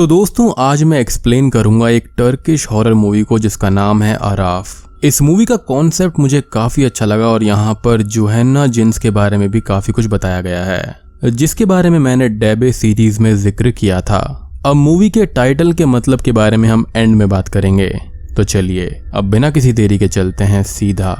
तो दोस्तों, आज मैं एक्सप्लेन करूँगा एक टर्किश हॉरर मूवी को जिसका नाम है आराफ इस मूवी का कॉन्सेप्ट मुझे काफ़ी अच्छा लगा और यहाँ पर जोहन्ना जिन्स के बारे में भी काफ़ी कुछ बताया गया है, जिसके बारे में मैंने डेबे सीरीज़ में ज़िक्र किया था। अब मूवी के टाइटल के मतलब के बारे में हम एंड में बात करेंगे। तो चलिए, अब बिना किसी देरी के चलते हैं सीधा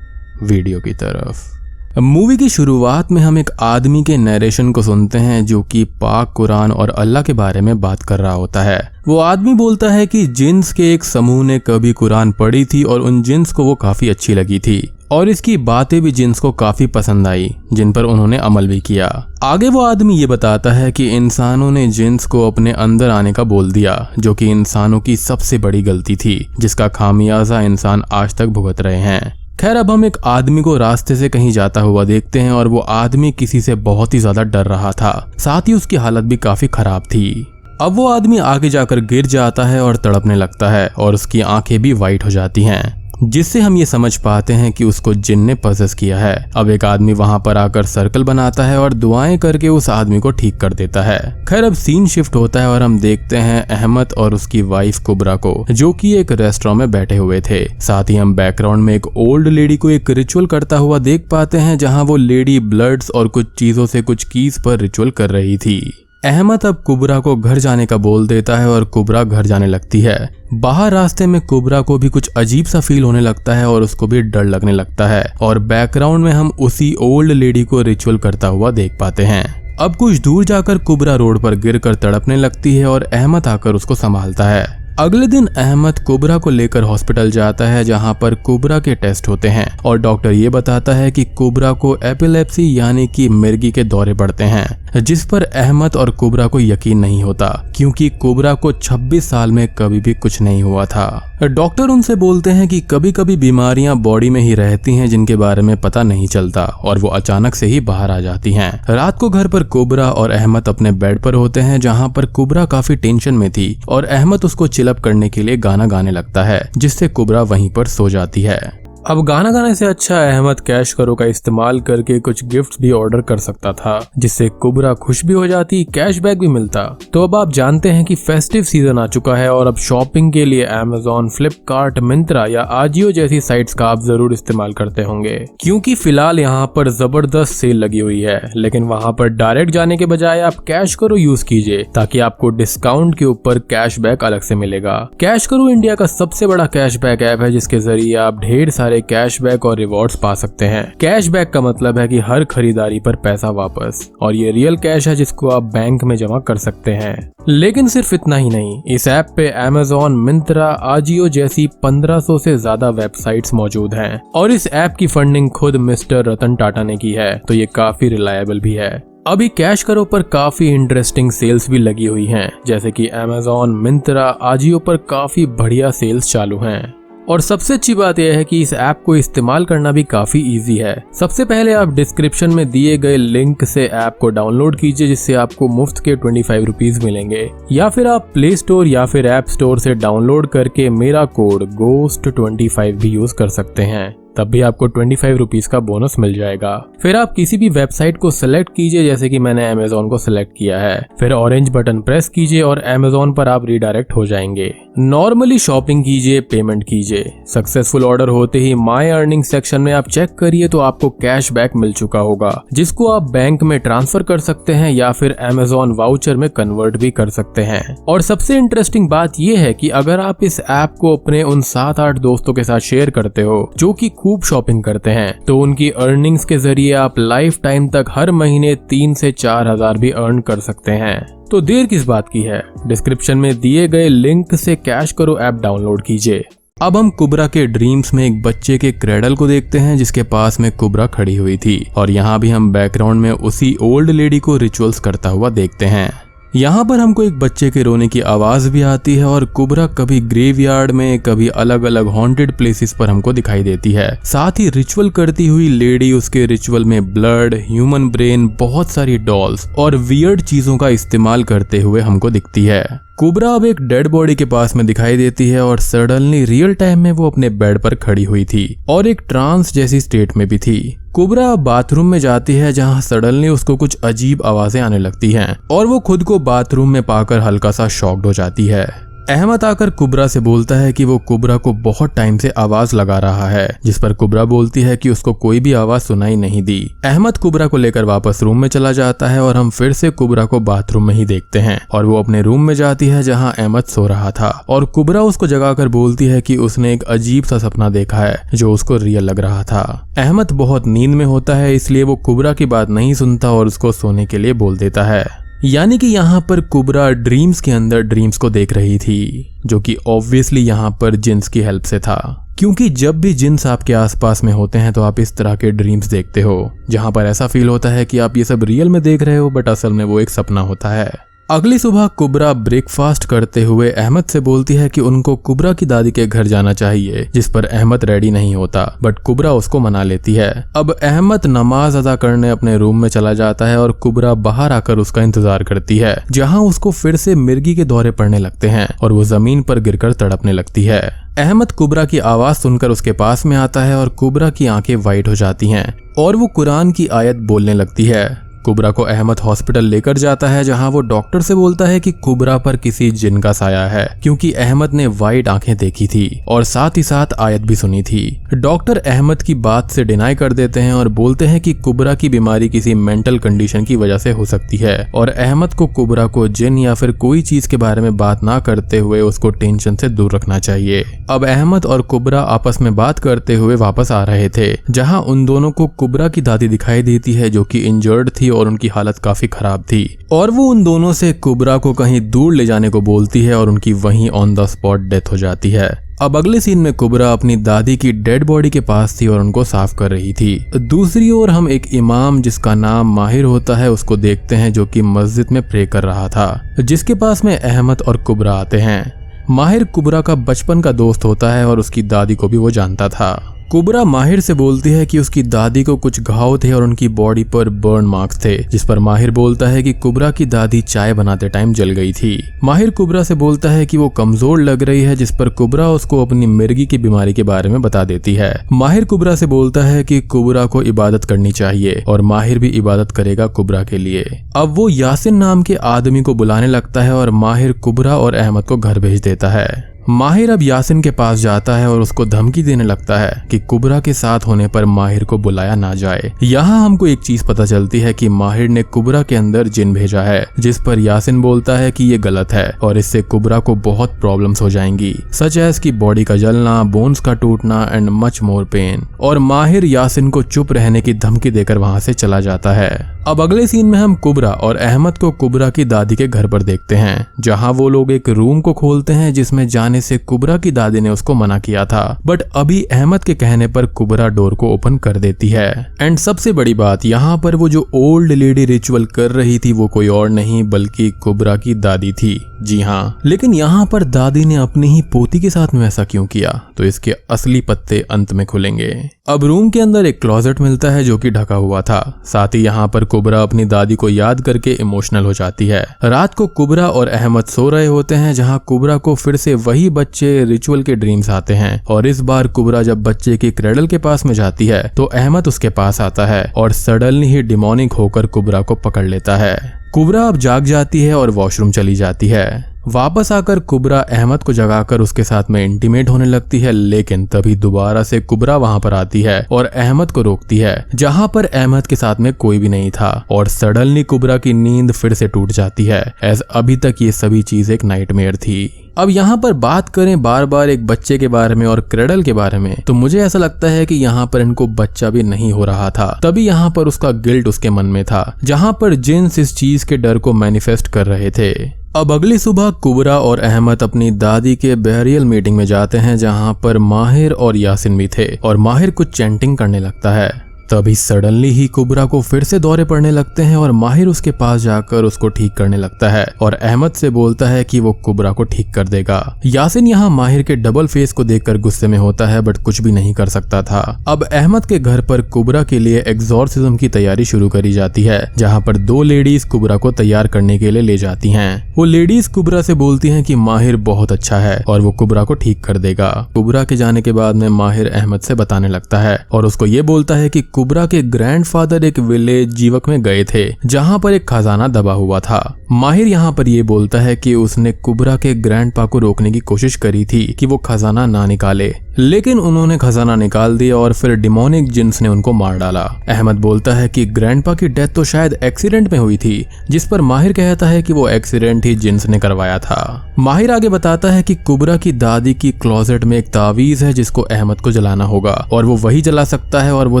वीडियो की तरफ़। मूवी की शुरुआत में हम एक आदमी के नरेशन को सुनते हैं जो कि पाक कुरान और अल्लाह के बारे में बात कर रहा होता है। वो आदमी बोलता है कि जिन्स के एक समूह ने कभी कुरान पढ़ी थी और उन जिन्स को वो काफ़ी अच्छी लगी थी। और इसकी बातें भी जिन्स को काफ़ी पसंद आई, जिन पर उन्होंने अमल भी किया। आगे वो आदमी ये बताता है कि इंसानों ने जिन्स को अपने अंदर आने का बोल दिया, जो कि इंसानों की सबसे बड़ी गलती थी, जिसका खामियाजा इंसान आज तक भुगत रहे हैं। खैर, अब हम एक आदमी को रास्ते से कहीं जाता हुआ देखते हैं और वो आदमी किसी से बहुत ही ज़्यादा डर रहा था। साथ ही उसकी हालत भी काफ़ी खराब थी। अब वो आदमी आगे जाकर गिर जाता है और तड़पने लगता है और उसकी आँखें भी वाइट हो जाती हैं। जिससे हम ये समझ पाते हैं कि उसको जिन ने पजस किया है। अब एक आदमी वहाँ पर आकर सर्कल बनाता है और दुआएँ करके उस आदमी को ठीक कर देता है। खैर, अब सीन शिफ्ट होता है और हम देखते हैं अहमद और उसकी वाइफ कुबरा को, जो कि एक रेस्टोरेंट में बैठे हुए थे। साथ ही हम बैकग्राउंड में एक ओल्ड लेडी को एक रिचुअल करता हुआ देख पाते हैं, जहाँ वो लेडी ब्लड्स और कुछ चीज़ों से कुछ कीज पर रिचुअल कर रही थी। अहमद अब कुबरा को घर जाने का बोल देता है और कुबरा घर जाने लगती है। बाहर रास्ते में कुबरा को भी कुछ अजीब सा फील होने लगता है और उसको भी डर लगने लगता है और बैकग्राउंड में हम उसी ओल्ड लेडी को रिचुअल करता हुआ देख पाते हैं। अब कुछ दूर जाकर कुबरा रोड पर गिरकर तड़पने लगती है और अहमद आकर उसको संभालता है। अगले दिन अहमद कुबरा को लेकर हॉस्पिटल जाता है, जहाँ पर कुबरा के टेस्ट होते हैं और डॉक्टर ये बताता है कि कुबरा को एपिलेप्सी यानी कि मिर्गी के दौरे पड़ते हैं। जिस पर अहमद और कुबरा को यकीन नहीं होता, क्योंकि कुबरा को 26 साल में कभी भी कुछ नहीं हुआ था। डॉक्टर उनसे बोलते हैं कि कभी कभी बीमारियाँ बॉडी में ही रहती हैं जिनके बारे में पता नहीं चलता, और वो अचानक से ही बाहर आ जाती हैं। रात को घर पर कुबरा और अहमद अपने बेड पर होते हैं, जहाँ पर कुबरा काफ़ी टेंशन में थी, और अहमद उसको चिलअप करने के लिए गाना गाने लगता है, जिससे कुबरा वहीं पर सो जाती है। अब गाना गाने से अच्छा अहमद कैश करो का इस्तेमाल करके कुछ गिफ्ट भी ऑर्डर कर सकता था, जिससे कुबरा खुश भी हो जाती कैशबैक भी मिलता। तो अब आप जानते हैं कि फेस्टिव सीज़न आ चुका है और अब शॉपिंग के लिए अमेजोन फ्लिपकार्ट मिंत्रा या आजियो जैसी साइट्स का आप ज़रूर इस्तेमाल करते होंगे। क्योंकि फ़िलहाल यहाँ पर ज़बरदस्त सेल लगी हुई है, लेकिन वहाँ पर डायरेक्ट जाने के बजाय आप कैश करो यूज़ कीजिए, ताकि आपको डिस्काउंट के ऊपर कैशबैक अलग से मिलेगा। कैश करो इंडिया का सबसे बड़ा कैशबैक ऐप है, जिसके ज़रिए आप ढेर सारे सारे कैशबैक और रिवॉर्ड्स पा सकते हैं। कैशबैक का मतलब है कि हर खरीदारी पर पैसा वापस, और ये रियल कैश है जिसको आप बैंक में जमा कर सकते हैं। लेकिन सिर्फ़ इतना ही नहीं, इस ऐप पे अमेजोन मिंत्रा आजियो जैसी 1500 से ज़्यादा वेबसाइट्स मौजूद हैं, और इस ऐप की फंडिंग खुद मिस्टर रतन टाटा ने की है तो ये काफ़ी रिलायबल भी है। अभी कैश करो पर काफ़ी इंटरेस्टिंग सेल्स भी लगी हुई हैं, जैसे कि अमेजोन मिंत्रा आजियो पर काफ़ी बढ़िया सेल्स चालू हैं। और सबसे अच्छी बात यह है कि इस ऐप को इस्तेमाल करना भी काफ़ी इजी है। सबसे पहले आप डिस्क्रिप्शन में दिए गए लिंक से ऐप को डाउनलोड कीजिए, जिससे आपको मुफ़्त के ट्वेंटी फाइव रुपीज़ मिलेंगे। या फिर आप प्ले स्टोर या फिर ऐप स्टोर से डाउनलोड करके मेरा कोड गोस्ट ट्वेंटी फाइव भी यूज़ कर सकते हैं। तब भी आपको ट्वेंटी फाइव रुपीज़ का बोनस मिल जाएगा। फिर आप किसी भी वेबसाइट को सिलेक्ट कीजिए, जैसे कि मैंने अमेजोन को सिलेक्ट किया है। फिर ऑरेंज बटन प्रेस कीजिए और अमेजोन पर आप रिडायरेक्ट हो जाएँगे। नॉर्मली शॉपिंग कीजिए पेमेंट कीजिए। सक्सेसफुल ऑर्डर होते ही माई अर्निंग सेक्शन में आप चेक करिए तो आपको कैश बैक मिल चुका होगा, जिसको आप बैंक में ट्रांसफ़र कर सकते हैं या फिर अमेजोन वाउचर में कन्वर्ट भी कर सकते हैं। और सबसे इंटरेस्टिंग बात यह है कि अगर आप इस ऐप को अपने उन सात आठ दोस्तों के साथ शेयर करते हो, जो कि खूब शॉपिंग करते हैं। तो उनकी अर्निंग्स के ज़रिए आप लाइफ टाइम तक हर महीने तीन से चार हज़ार भी अर्न कर सकते हैं। तो देर किस बात की है? डिस्क्रिप्शन में दिए गए लिंक से कैश करो ऐप डाउनलोड कीजिए। अब हम कुबरा के ड्रीम्स में एक बच्चे के क्रेडल को देखते हैं, जिसके पास में कुबरा खड़ी हुई थी। और यहाँ भी हम बैकग्राउंड में उसी ओल्ड लेडी को रिचुअल्स करता हुआ देखते हैं। यहाँ पर हमको एक बच्चे के रोने की आवाज़ भी आती है और कुबरा कभी ग्रेवयार्ड में, कभी अलग अलग हॉन्टेड प्लेसेस पर हमको दिखाई देती है। साथ ही रिचुअल करती हुई लेडी उसके रिचुअल में ब्लड ह्यूमन ब्रेन बहुत सारी डॉल्स और वियर्ड चीज़ों का इस्तेमाल करते हुए हमको दिखती है। कुबरा अब एक डेड बॉडी के पास में दिखाई देती है और सडनली रियल टाइम में वो अपने बेड पर खड़ी हुई थी और एक ट्रांस जैसी स्टेट में भी थी। कुबरा बाथरूम में जाती है जहाँ सडनली उसको कुछ अजीब आवाज़ें आने लगती हैं और वो खुद को बाथरूम में पाकर हल्का सा शॉक्ड हो जाती है। अहमद आकर कुबरा से बोलता है कि वो कुबरा को बहुत टाइम से आवाज़ लगा रहा है, जिस पर कुबरा बोलती है कि उसको कोई भी आवाज़ सुनाई नहीं दी। अहमद कुबरा को लेकर वापस रूम में चला जाता है और हम फिर से कुबरा को बाथरूम में ही देखते हैं, और वो अपने रूम में जाती है जहाँ अहमद सो रहा था, और कुबरा उसको जगाकर बोलती है कि उसने एक अजीब सा सपना देखा है, जो उसको रियल लग रहा था। अहमद बहुत नींद में होता है, इसलिए वो कुबरा की बात नहीं सुनता और उसको सोने के लिए बोल देता है। यानी कि यहाँ पर कुबरा ड्रीम्स के अंदर ड्रीम्स को देख रही थी, जो कि ऑब्वियसली यहाँ पर जिन्स की हेल्प से था। क्योंकि जब भी जिन्स आपके आसपास में होते हैं तो आप इस तरह के ड्रीम्स देखते हो, जहाँ पर ऐसा फील होता है कि आप ये सब रियल में देख रहे हो बट असल में वो एक सपना होता है। अगली सुबह कुबरा ब्रेकफास्ट करते हुए अहमद से बोलती है कि उनको कुबरा की दादी के घर जाना चाहिए, जिस पर अहमद रेडी नहीं होता बट कुबरा उसको मना लेती है। अब अहमद नमाज़ अदा करने अपने रूम में चला जाता है और कुबरा बाहर आकर उसका इंतज़ार करती है, जहाँ उसको फिर से मिर्गी के दौरे पड़ने लगते हैं और वो ज़मीन पर गिरकर तड़पने लगती है। अहमद कुबरा की आवाज़ सुनकर उसके पास में आता है और कुबरा की आँखें वाइट हो जाती हैं और वो कुरान की आयत बोलने लगती है। कुबरा को अहमद हॉस्पिटल लेकर जाता है, जहाँ वो डॉक्टर से बोलता है कि कुबरा पर किसी जिन का साया है, क्योंकि अहमद ने वाइट आँखें देखी थी और साथ ही साथ आयत भी सुनी थी। डॉक्टर अहमद की बात से डिनाई कर देते हैं और बोलते हैं कि कुबरा की बीमारी किसी मेंटल कंडीशन की वजह से हो सकती है, और अहमद को कुबरा को जिन या फिर कोई चीज़ के बारे में बात ना करते हुए उसको टेंशन से दूर रखना चाहिए। अब अहमद और कुबरा आपस में बात करते हुए वापस आ रहे थे, जहाँ उन दोनों को कुबरा की दादी दिखाई देती है, जो की इंजर्ड थी और उनकी हालत काफ़ी खराब थी। और वो उन दोनों से कुबरा को कहीं दूर ले जाने को बोलती है और उनकी वहीं ऑन द स्पॉट डेथ हो जाती है। अब अगले सीन में कुबरा अपनी दादी की डेड बॉडी के पास थी और उनको साफ़ कर रही थी। दूसरी ओर हम एक इमाम जिसका नाम माहिर होता है, उसको देखते हैं जो कि मस्जिद में प्रे कर रहा था, जिसके पास में अहमद और कुबरा आते हैं। माहिर कुबरा का बचपन का दोस्त होता है और उसकी दादी को भी वो जानता था। कुबरा माहिर से बोलती है कि उसकी दादी को कुछ घाव थे और उनकी बॉडी पर बर्न मार्क्स थे, जिस पर माहिर बोलता है कि कुबरा की दादी चाय बनाते टाइम जल गई थी। माहिर कुबरा से बोलता है कि वो कमज़ोर लग रही है, जिस पर कुबरा उसको अपनी मिर्गी की बीमारी के बारे में बता देती है। माहिर कुबरा से बोलता है कि कुबरा को इबादत करनी चाहिए और माहिर भी इबादत करेगा कुबरा के लिए। अब वो यासिन नाम के आदमी को बुलाने लगता है और माहिर कुबरा और अहमद को घर भेज देता है। माहिर अब यासिन के पास जाता है और उसको धमकी देने लगता है कि कुबरा के साथ होने पर माहिर को बुलाया ना जाए। यहाँ हमको एक चीज़ पता चलती है कि माहिर ने कुबरा के अंदर जिन भेजा है, जिस पर यासिन बोलता है कि ये गलत है और इससे कुबरा को बहुत प्रॉब्लम्स हो जाएँगी सच एस की बॉडी का जलना बोन्स का टूटना एंड मच मोर पेन और माहिर यासिन को चुप रहने की धमकी देकर वहाँ से चला जाता है। अब अगले सीन में हम कुबरा और अहमद को कुबरा की दादी के घर पर देखते हैं, जहाँ वो लोग एक रूम को खोलते हैं जिसमें जाने जाने से कुबरा की दादी ने उसको मना किया था। बट अभी अहमद के कहने पर कुबरा डोर को ओपन कर देती है। एंड सबसे बड़ी बात, यहाँ पर वो जो ओल्ड लेडी रिचुअल कर रही थी, वो कोई और नहीं, बल्कि कुबरा की दादी थी। जी हाँ। लेकिन यहाँ पर दादी ने अपनी ही पोती के साथ में ऐसा क्यों किया? तो इसके असली पत्ते अंत में खुलेंगे। अब रूम के अंदर एक क्लोजेट मिलता है जो कि ढका हुआ था। साथ ही यहाँ पर कुबरा अपनी दादी को याद करके इमोशनल हो जाती है। रात को कुबरा और अहमद सो रहे होते हैं, जहाँ कुबरा को फिर से वही बच्चे रिचुअल के ड्रीम्स आते हैं। और इस बार कुबरा जब बच्चे की क्रेडल के पास में जाती है तो अहमद उसके पास आता है और सडनली ही डिमोनिक होकर कुबरा को पकड़ लेता है। कुबरा अब जाग जाती है और वॉशरूम चली जाती है। वापस आकर कुबरा अहमद को जगाकर उसके साथ में इंटीमेट होने लगती है, लेकिन तभी दोबारा से कुबरा वहाँ पर आती है और अहमद को रोकती है, जहाँ पर अहमद के साथ में कोई भी नहीं था। और सडनली कुबरा की नींद फिर से टूट जाती है एज अभी तक ये सभी चीज़ एक नाइटमेयर थी। अब यहाँ पर बात करें बार बार एक बच्चे के बारे में और क्रेडल के बारे में तो मुझे ऐसा लगता है कि यहाँ पर इनको बच्चा भी नहीं हो रहा था। तभी यहाँ पर उसका गिल्ट उसके मन में था, जहाँ पर जिन्स इस चीज़ के डर को मैनिफेस्ट कर रहे थे। अब अगली सुबह कुबरा और अहमद अपनी दादी के बैरियल मीटिंग में जाते हैं, जहाँ पर माहिर और यासिन भी थे, और माहिर कुछ चैंटिंग करने लगता है। तभी सडनली ही कुबरा को फिर से दौरे पड़ने लगते हैं और माहिर उसके पास जाकर उसको ठीक करने लगता है और अहमद से बोलता है कि वो कुबरा को ठीक कर देगा। यासिन यहाँ माहिर के डबल फेस को देखकर गुस्से में होता है, बट कुछ भी नहीं कर सकता था। अब अहमद के घर पर कुबरा के लिए एग्जॉर्सिज्म की तैयारी शुरू करी जाती है, जहाँ पर दो लेडीज़ कुबरा को तैयार करने के लिए ले जाती है। वो लेडीज़ कुबरा से बोलती है की माहिर बहुत अच्छा है और वो कुबरा को ठीक कर देगा। कुबरा के जाने के बाद में माहिर अहमद से बताने लगता है और उसको ये बोलता है कि कुबरा के ग्रैंडफादर एक विलेज जीवक में गए थे, जहाँ पर एक खजाना दबा हुआ था। माहिर यहाँ पर यह बोलता है कि उसने कुबरा के ग्रैंडपा को रोकने की कोशिश करी थी कि वो खजाना ना निकाले। लेकिन उन्होंने खजाना निकाल दिया और फिर डिमोनिक जिन्स ने उनको मार डाला। अहमद बोलता है कि ग्रैंडपा की डेथ तो शायद एक्सीडेंट में हुई थी, जिस पर माहिर कहता है कि वो एक्सीडेंट ही जिन्स ने करवाया था। माहिर आगे बताता है कि कुबरा की दादी की क्लोजेट में एक तावीज है जिसको अहमद को जलाना होगा, और वो वही जला सकता है और वो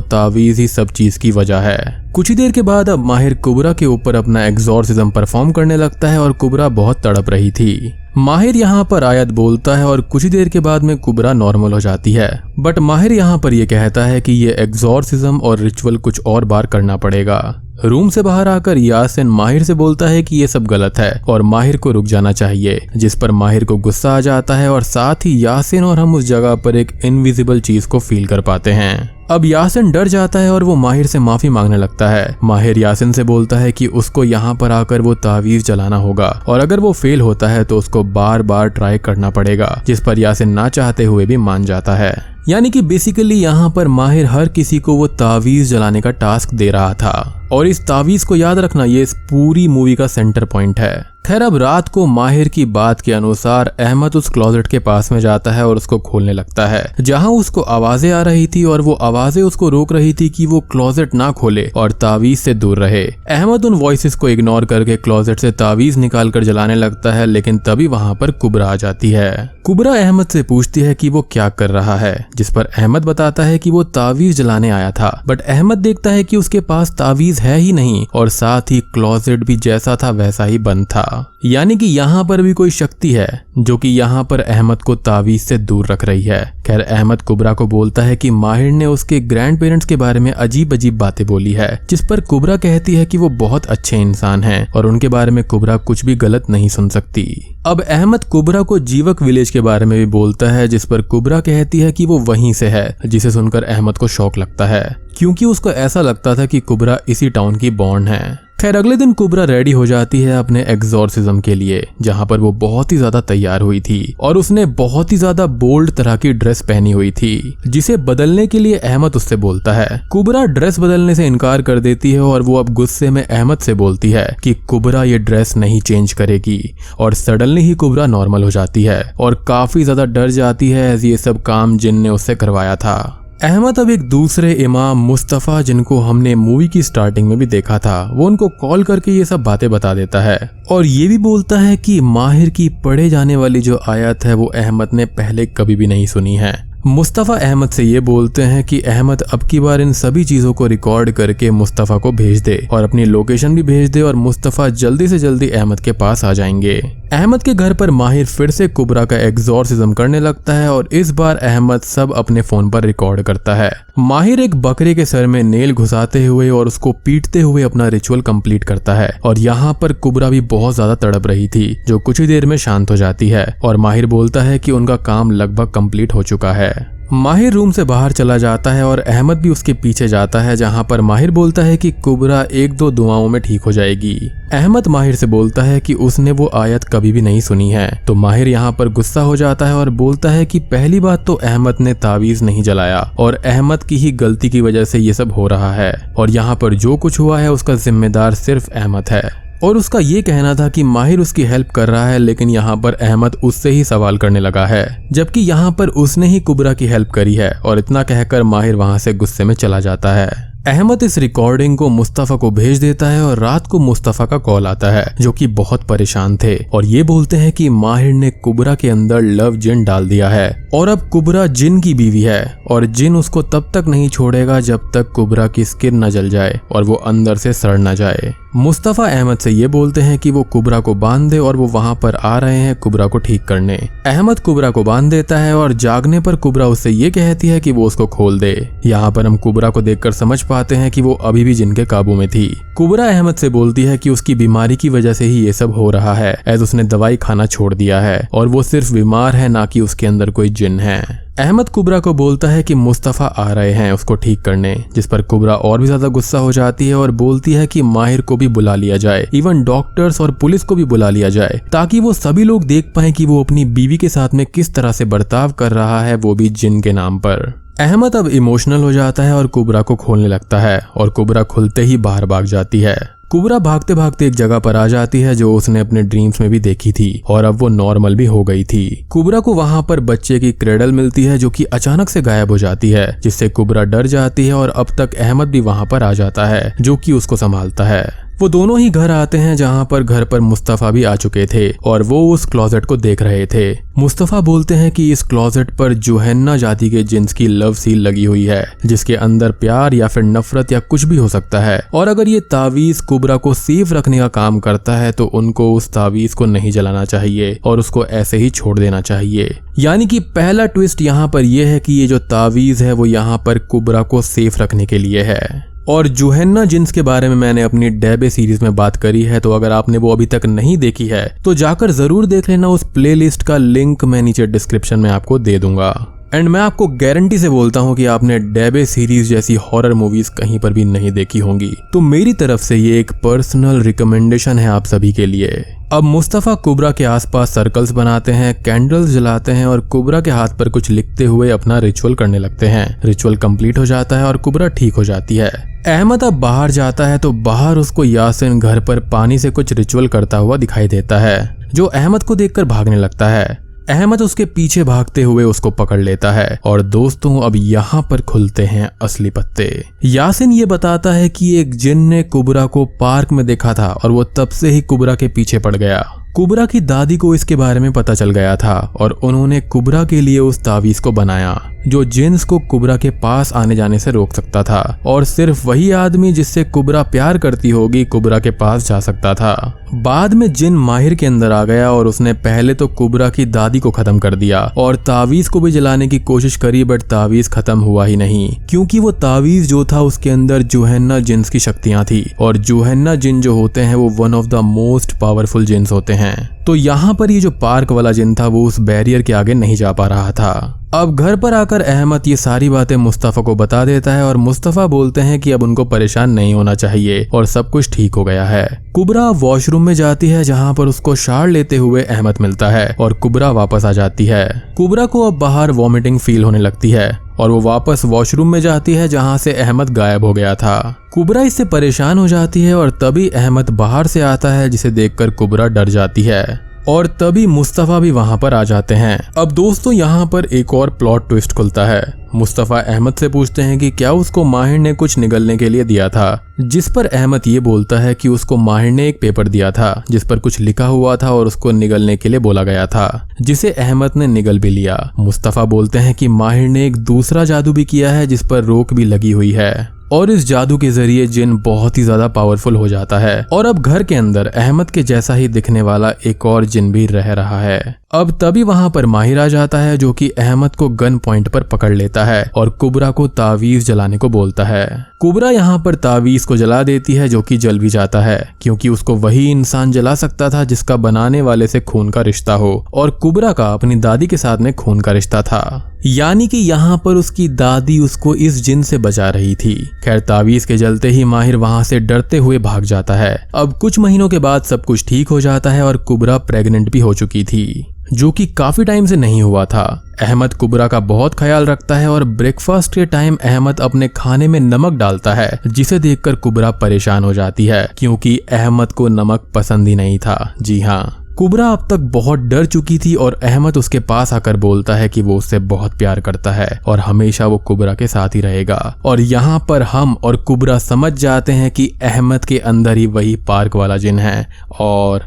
तावीज ही सब चीज़ की वजह है। कुछ ही देर के बाद अब माहिर कुबरा के ऊपर अपना एग्जॉर्सिज्म परफॉर्म करने लगता है और कुबरा बहुत तड़प रही थी। माहिर यहाँ पर आयत बोलता है और कुछ ही देर के बाद में कुबरा नॉर्मल हो जाती है। बट माहिर यहाँ पर यह कहता है कि ये एग्जॉर्सिज्म और रिचुअल कुछ और बार करना पड़ेगा। रूम से बाहर आकर यासिन माहिर से बोलता है कि ये सब गलत है और माहिर को रुक जाना चाहिए, जिस पर माहिर को गुस्सा आ जाता है और साथ ही यासिन और हम उस जगह पर एक इनविजिबल चीज़ को फील कर पाते हैं। अब यासिन डर जाता है और वो माहिर से माफ़ी मांगने लगता है। माहिर यासिन से बोलता है कि उसको यहाँ पर आकर वो तावीज चलाना होगा और अगर वो फेल होता है तो उसको बार बार ट्राई करना पड़ेगा, जिस पर यासिन ना चाहते हुए भी मान जाता है। यानी कि बेसिकली यहाँ पर माहिर हर किसी को वो तावीज जलाने का टास्क दे रहा था। और इस तावीज को याद रखना ये इस पूरी मूवी का सेंटर पॉइंट है। खैर, अब रात को माहिर की बात के अनुसार अहमद उस क्लोजेट के पास में जाता है और उसको खोलने लगता है, जहाँ उसको आवाज़ें आ रही थी और वो आवाज़ें उसको रोक रही थी कि वो क्लोजेट ना खोले और तावीज से दूर रहे। अहमद उन वॉइस को इग्नोर करके क्लोजेट से तावीज निकाल कर जलाने लगता है, लेकिन तभी वहाँ पर कुबरा आ जाती है। कुबरा अहमद से पूछती है कि वो क्या कर रहा है, जिस पर अहमद बताता है कि वो तावीज जलाने आया था। बट अहमद देखता है कि उसके पास तावीज है ही नहीं, और साथ ही क्लोजेट भी जैसा था, वैसा ही बंद था यानी कि यहाँ पर भी कोई शक्ति है, जो कि यहाँ पर अहमद को तावीज से दूर रख रही है। खैर, अहमद कुबरा को बोलता है कि माहिर ने उसके ग्रैंड पेरेंट्स के बारे में अजीब अजीब बातें बोली है, जिस पर कुबरा कहती है कि वो बहुत अच्छे इंसान हैं, और उनके बारे में कुबरा कुछ भी गलत नहीं सुन सकती। अब अहमद कुबरा को जीवक विलेज के बारे में भी बोलता है, जिस पर कुबरा कहती है कि वो वहीं से है, जिसे सुनकर अहमद को शौक लगता है। क्योंकि उसको ऐसा लगता था कि कुबरा इसी टाउन की बॉन्ड है। खैर, अगले दिन कुबरा रेडी हो जाती है अपने एग्जॉर्सिज्म के लिए, जहाँ पर वो बहुत ही ज़्यादा तैयार हुई थी और उसने बहुत ही ज़्यादा बोल्ड तरह की ड्रेस पहनी हुई थी, जिसे बदलने के लिए अहमद उससे बोलता है। कुबरा ड्रेस बदलने से इनकार कर देती है और वो अब गुस्से में अहमद से बोलती है कि कुबरा ये ड्रेस नहीं चेंज करेगी और सडनली ही कुबरा नॉर्मल हो जाती है और काफ़ी ज़्यादा डर जाती है ये सब काम जिन ने उससे करवाया था। अहमद अब एक दूसरे इमाम मुस्तफ़ा जिनको हमने मूवी की स्टार्टिंग में भी देखा था, वो उनको कॉल करके ये सब बातें बता देता है। और ये भी बोलता है कि माहिर की पढ़े जाने वाली जो आयत है, वो अहमद ने पहले कभी भी नहीं सुनी है। मुस्तफ़ा अहमद से ये बोलते हैं कि अहमद अब की बार इन सभी चीज़ों को रिकॉर्ड करके मुस्तफ़ा को भेज दे और अपनी लोकेशन भी भेज दे और मुस्तफ़ा जल्दी से जल्दी अहमद के पास आ जाएँगे। अहमद के घर पर माहिर फिर से कुबरा का एग्जॉर्सिज्म करने लगता है और इस बार अहमद सब अपने फ़ोन पर रिकॉर्ड करता है। माहिर एक बकरे के सर में नेल घुसाते हुए और उसको पीटते हुए अपना रिचुअल कंप्लीट करता है और यहाँ पर कुबरा भी बहुत ज़्यादा तड़प रही थी, जो कुछ ही देर में शांत हो जाती है और माहिर बोलता है कि उनका काम लगभग कंप्लीट हो चुका है। माहिर रूम से बाहर चला जाता है और अहमद भी उसके पीछे जाता है, जहाँ पर माहिर बोलता है कि कुबरा एक दो दुआओं में ठीक हो जाएगी। अहमद माहिर से बोलता है कि उसने वो आयत कभी भी नहीं सुनी है। तो माहिर यहाँ पर गुस्सा हो जाता है और बोलता है कि पहली बात तो अहमद ने तावीज नहीं जलाया और अहमद की ही गलती की वजह से ये सब हो रहा है। और यहाँ पर जो कुछ हुआ है, उसका जिम्मेदार सिर्फ़ अहमद है। और उसका ये कहना था कि माहिर उसकी हेल्प कर रहा है, लेकिन यहाँ पर अहमद उससे ही सवाल करने लगा है, जबकि यहाँ पर उसने ही कुबरा की हेल्प करी है, और इतना कहकर माहिर वहाँ से गुस्से में चला जाता है। अहमद इस रिकॉर्डिंग को मुस्तफ़ा को भेज देता है और रात को मुस्तफ़ा का कॉल आता है, जो कि बहुत परेशान थे, और ये बोलते हैं कि माहिर ने कुबरा के अंदर लव जिन डाल दिया है, और अब कुबरा जिन की बीवी है, और जिन उसको तब तक नहीं छोड़ेगा जब तक कुबरा की स्किन न जल जाए, और वो अंदर से सड़ न जाए। मुस्तफ़ा अहमद से ये बोलते हैं कि वो कुबरा को बाँध दे और वो वहाँ पर आ रहे हैं कुबरा को ठीक करने। अहमद कुबरा को बाँध देता है और जागने पर कुबरा उससे ये कहती है कि वो उसको खोल दे। यहाँ पर हम कुबरा को देखकर समझ पाते हैं कि वो अभी भी जिनके काबू में थी। कुबरा अहमद से बोलती है कि उसकी बीमारी की वजह से ही ये सब हो रहा है, एज उसने दवाई खाना छोड़ दिया है, और वो सिर्फ़ बीमार है ना कि उसके अंदर कोई जिन है। अहमद कुबरा को बोलता है कि मुस्तफ़ा आ रहे हैं उसको ठीक करने, जिस पर कुबरा और भी ज़्यादा गुस्सा हो जाती है और बोलती है कि माहिर को भी बुला लिया जाए, इवन डॉक्टर्स और पुलिस को भी बुला लिया जाए, ताकि वो सभी लोग देख पाए कि वो अपनी बीवी के साथ में किस तरह से बर्ताव कर रहा है वो भी जिन के नाम पर। अहमद अब इमोशनल हो जाता है और कुबरा को खोलने लगता है, और कुबरा खुलते ही बाहर भाग जाती है। कुबरा भागते भागते एक जगह पर आ जाती है जो उसने अपने ड्रीम्स में भी देखी थी, और अब वो नॉर्मल भी हो गई थी। कुबरा को वहाँ पर बच्चे की क्रेडल मिलती है जो कि अचानक से गायब हो जाती है, जिससे कुबरा डर जाती है और अब तक अहमद भी वहाँ पर आ जाता है, जो कि उसको संभालता है। वो दोनों ही घर आते हैं जहाँ पर घर पर मुस्तफ़ा भी आ चुके थे और वो उस क्लोजेट को देख रहे थे। मुस्तफ़ा बोलते हैं कि इस क्लोजेट पर जुहन्ना जाति के जिन्स की लव सील लगी हुई है, जिसके अंदर प्यार या फिर नफरत या कुछ भी हो सकता है। और अगर ये तावीज कुबरा को सेफ़ रखने का काम करता है तो उनको उस तावीज को नहीं जलाना चाहिए और उसको ऐसे ही छोड़ देना चाहिए। यानी कि पहला ट्विस्ट यहाँ पर यह है कि ये जो तावीज है, वो यहाँ पर कुबरा को सेफ़ रखने के लिए है। और जोहेन्ना जिन्स के बारे में मैंने अपनी डेबे सीरीज़ में बात करी है तो अगर आपने वो अभी तक नहीं देखी है तो जाकर ज़रूर देख लेना, उस प्लेलिस्ट का लिंक मैं नीचे डिस्क्रिप्शन में आपको दे दूँगा। एंड मैं आपको गारंटी से बोलता हूँ कि आपने डेबे सीरीज़ जैसी हॉरर मूवीज़ कहीं पर भी नहीं देखी होंगी। तो मेरी तरफ़ से ये एक पर्सनल रिकमेंडेशन है आप सभी के लिए। अब मुस्तफ़ा कुबरा के आसपास सर्कल्स बनाते हैं कैंडल्स जलाते हैं और कुबरा के हाथ पर कुछ लिखते हुए अपना रिचुअल करने लगते हैं। रिचुअल कंप्लीट हो जाता है और कुबरा ठीक हो जाती है। अहमद अब बाहर जाता है तो बाहर उसको यासिन घर पर पानी से कुछ रिचुअल करता हुआ दिखाई देता है, जो अहमद को देखकर भागने लगता है। अहमद उसके पीछे भागते हुए उसको पकड़ लेता है और दोस्तों अब यहाँ पर खुलते हैं असली पत्ते। यासिन ये बताता है कि एक जिन ने कुबरा को पार्क में देखा था और वो तब से ही कुबरा के पीछे पड़ गया। कुबरा की दादी को इसके बारे में पता चल गया था और उन्होंने कुबरा के लिए उस तावीज को बनाया, जो जिन्स को कुबरा के पास आने जाने से रोक सकता था। और सिर्फ़ वही आदमी जिससे कुबरा प्यार करती होगी, कुबरा के पास जा सकता था। बाद में जिन माहिर के अंदर आ गया और उसने पहले तो कुबरा की दादी को खत्म कर दिया और तावीज को भी जलाने की कोशिश करी, बट तावीज खत्म हुआ ही नहीं, क्योंकि वो तावीज जो था उसके अंदर जुहन्ना जिन्स की शक्तियाँ थी। और जुहन्ना जिन जो होते हैं, वो one of the most powerful jeans होते हैं। हैं। तो यहाँ पर ये जो पार्क वाला जिन था, वो उस बैरियर के आगे नहीं जा पा रहा था। अब घर पर आकर अहमद ये सारी बातें मुस्तफ़ा को बता देता है और मुस्तफ़ा बोलते हैं कि अब उनको परेशान नहीं होना चाहिए और सब कुछ ठीक हो गया है। कुबरा वॉशरूम में जाती है, जहाँ पर उसको शार लेते हुए अहमद मिलता है और कुबरा वापस आ जाती है। कुबरा को अब बाहर वॉमिटिंग फील होने लगती है और वो वापस वॉशरूम में जाती है, जहाँ से अहमद गायब हो गया था। कुबरा इससे परेशान हो जाती है और तभी अहमद बाहर से आता है, जिसे देखकर कुबरा डर जाती है। और तभी मुस्तफ़ा भी वहाँ पर आ जाते हैं। अब दोस्तों, यहाँ पर एक और प्लॉट ट्विस्ट खुलता है। मुस्तफ़ा अहमद से पूछते हैं कि क्या उसको माहिर ने कुछ निगलने के लिए दिया था, जिस पर अहमद ये बोलता है कि उसको माहिर ने एक पेपर दिया था, जिस पर कुछ लिखा हुआ था और उसको निगलने के लिए बोला गया था, जिसे अहमद ने निगल भी लिया। मुस्तफ़ा बोलते हैं कि माहिर ने एक दूसरा जादू भी किया है, जिस पर रोक भी लगी हुई है। और इस जादू के ज़रिए जिन बहुत ही ज़्यादा पावरफुल हो जाता है। और अब घर के अंदर, अहमद के जैसा ही दिखने वाला एक और जिन भी रह रहा है। अब तभी वहाँ पर माहिर आ जाता है जो कि अहमद को गन पॉइंट पर पकड़ लेता है और कुबरा को तावीज जलाने को बोलता है। कुबरा यहाँ पर तावीज को जला देती है जो कि जल भी जाता है, क्योंकि उसको वही इंसान जला सकता था जिसका बनाने वाले से खून का रिश्ता हो। और कुबरा का अपनी दादी के साथ में खून का रिश्ता था। यानी कि यहाँ पर उसकी दादी उसको इस जिन से बचा रही थी। खैर, तावीज के जलते ही माहिर वहाँ से डरते हुए भाग जाता है। अब कुछ महीनों के बाद सब कुछ ठीक हो जाता है और कुबरा प्रेग्नेंट भी हो चुकी थी, जो कि काफ़ी टाइम से नहीं हुआ था। अहमद कुबरा का बहुत ख्याल रखता है और ब्रेकफास्ट के टाइम अहमद अपने खाने में नमक डालता है, जिसे देखकर कुबरा परेशान हो जाती है, क्योंकि अहमद को नमक पसंद ही नहीं था। जी हाँ। कुबरा अब तक बहुत डर चुकी थी और अहमद उसके पास आकर बोलता है कि वो उससे बहुत प्यार करता है और हमेशा वो कुबरा के साथ ही रहेगा। और यहाँ पर हम और कुबरा समझ जाते हैं कि अहमद के अंदर ही वही पार्क वाला जिन है और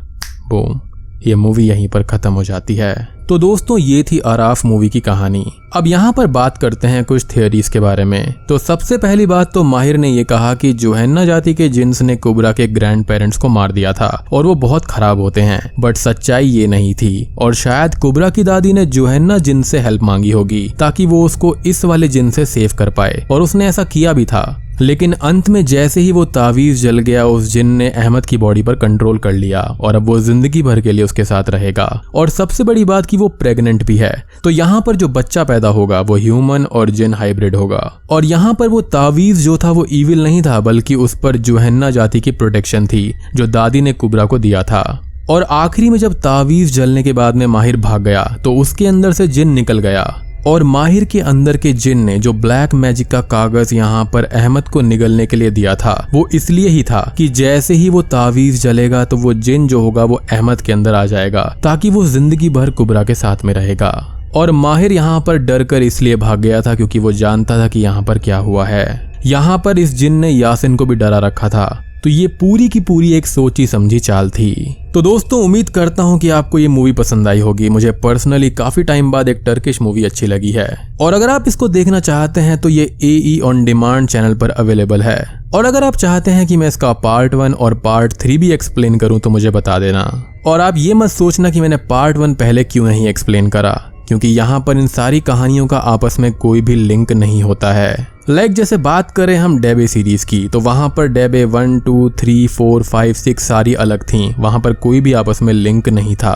बूम, ये मूवी यहीं पर खत्म हो जाती है। तो दोस्तों, ये थी आराफ मूवी की कहानी। अब यहाँ पर बात करते हैं कुछ थियोरीज के बारे में। तो सबसे पहली बात तो माहिर ने ये कहा कि जोहन्ना जाति के जिन्स ने कुबरा के ग्रैंड पेरेंट्स को मार दिया था और वो बहुत खराब होते हैं। बट सच्चाई ये नहीं थी। और शायद कुबरा की दादी ने जोहन्ना जिन से हेल्प मांगी होगी, ताकि वो उसको इस वाले जिन से सेव कर पाए। और उसने ऐसा किया भी था। लेकिन अंत में जैसे ही वो तावीज जल गया, उस जिन ने अहमद की बॉडी पर कंट्रोल कर लिया और अब वो ज़िंदगी भर के लिए उसके साथ रहेगा। और सबसे बड़ी बात कि वो प्रेग्नेंट भी है। तो यहाँ पर जो बच्चा पैदा होगा, वो ह्यूमन और जिन हाइब्रिड होगा। और यहाँ पर वो तावीज जो था, वो ईविल नहीं था, बल्कि उस पर जुहन्ना जाति की प्रोटेक्शन थी, जो दादी ने कुबरा को दिया था। और आखिरी में जब तावीज जलने के बाद में माहिर भाग गया तो उसके अंदर से जिन निकल गया। और माहिर के अंदर के जिन ने जो ब्लैक मैजिक का कागज़ यहाँ पर अहमद को निगलने के लिए दिया था, वो इसलिए ही था कि जैसे ही वो तावीज जलेगा तो वो जिन जो होगा वो अहमद के अंदर आ जाएगा, ताकि वो ज़िंदगी भर कुबरा के साथ में रहेगा। और माहिर यहाँ पर डर कर इसलिए भाग गया था क्योंकि वो जानता था कि यहाँ पर क्या हुआ है। यहाँ पर इस जिन ने यासिन को भी डरा रखा था। तो ये पूरी की पूरी एक सोची समझी चाल थी। तो दोस्तों, उम्मीद करता हूँ कि आपको ये मूवी पसंद आई होगी। मुझे पर्सनली काफ़ी टाइम बाद एक टर्किश मूवी अच्छी लगी है। और अगर आप इसको देखना चाहते हैं तो ये A E on demand channel पर अवेलेबल है। और अगर आप चाहते हैं कि मैं इसका पार्ट वन और पार्ट थ्री भी एक्सप्लेन करूँ तो मुझे बता देना। और आप ये मत सोचना कि मैंने पार्ट वन पहले क्यों नहीं एक्सप्लेन करा। क्योंकि यहाँ पर इन सारी कहानियों का आपस में कोई भी लिंक नहीं होता है। लाइक like जैसे बात करें हम डेबे सीरीज़ की तो वहाँ पर Dabbe one two three four five six सारी अलग थी। वहाँ पर कोई भी आपस में लिंक नहीं था।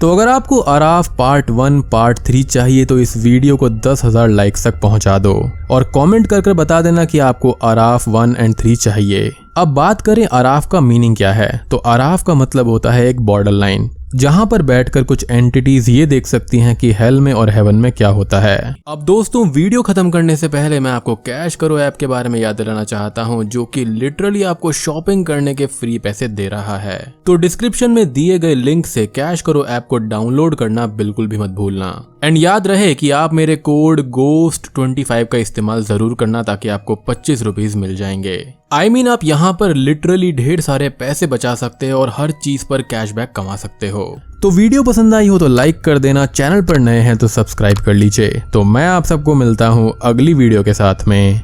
तो अगर आपको Araf part one part three चाहिए तो इस वीडियो को दस हज़ार लाइक्स तक पहुँचा दो। और कमेंट कर कर बता देना कि आपको अराफ वन एंड थ्री चाहिए। अब बात करें अराफ का मीनिंग क्या है। तो अराफ का मतलब होता है एक बॉर्डर लाइन जहाँ पर बैठकर कुछ एंटिटीज ये देख सकती हैं कि हेल में और हेवन में क्या होता है। अब दोस्तों वीडियो खत्म करने से पहले मैं आपको कैश करो ऐप के बारे में याद दिलाना चाहता हूँ, जो कि लिटरली आपको शॉपिंग करने के फ्री पैसे दे रहा है। तो डिस्क्रिप्शन में दिए गए लिंक से कैश करो ऐप को डाउनलोड करना बिल्कुल भी मत भूलना। एंड याद रहे कि आप मेरे कोड गोस्ट ट्वेंटी का इस्तेमाल ज़रूर करना ताकि आपको पच्चीस रुपीज़ मिल जाएँगे। आई I मीन mean, आप यहाँ पर लिटरली ढेर सारे पैसे बचा सकते हो और हर चीज़ पर कैशबैक कमा सकते हो। तो वीडियो पसंद आई हो तो लाइक कर देना चैनल पर नए हैं तो सब्सक्राइब कर लीजिए। तो मैं आप सबको मिलता हूँ अगली वीडियो के साथ में।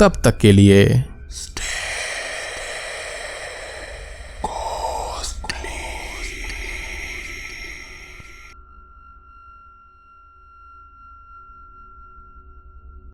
तब तक के लिए